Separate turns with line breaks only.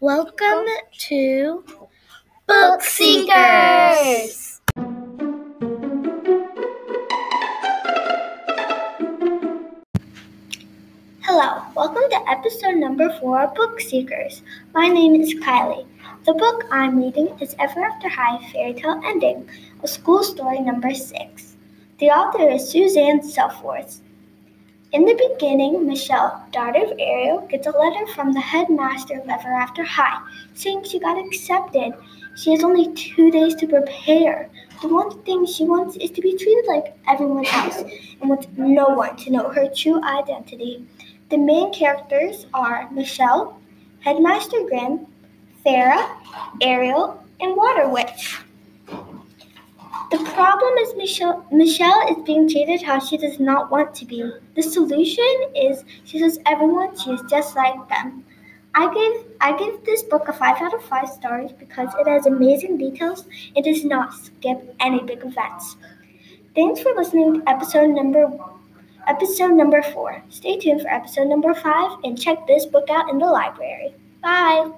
Welcome to Book Seekers. Hello, welcome to episode number four of Book Seekers. My name is Kylie. The book I'm reading is Ever After High Fairy Tale Ending, a school story number six. The author is Suzanne Selfors. In the beginning, Meeshell, daughter of Ariel, gets a letter from the headmaster of Ever After High saying she got accepted. She has only two days to prepare. The one thing she wants is to be treated like everyone else and wants no one to know her true identity. The main characters are Meeshell, Headmaster Grimm, Farrah, Ariel, and Water Witch. The problem is Meeshell, Meeshell is being treated how she does not want to be. The solution is she says everyone she is just like them. I gave I give this book a five out of five stars because it has amazing details and does not skip any big events. Thanks for listening to episode number episode number four. Stay tuned for episode number five and check this book out in the library. Bye.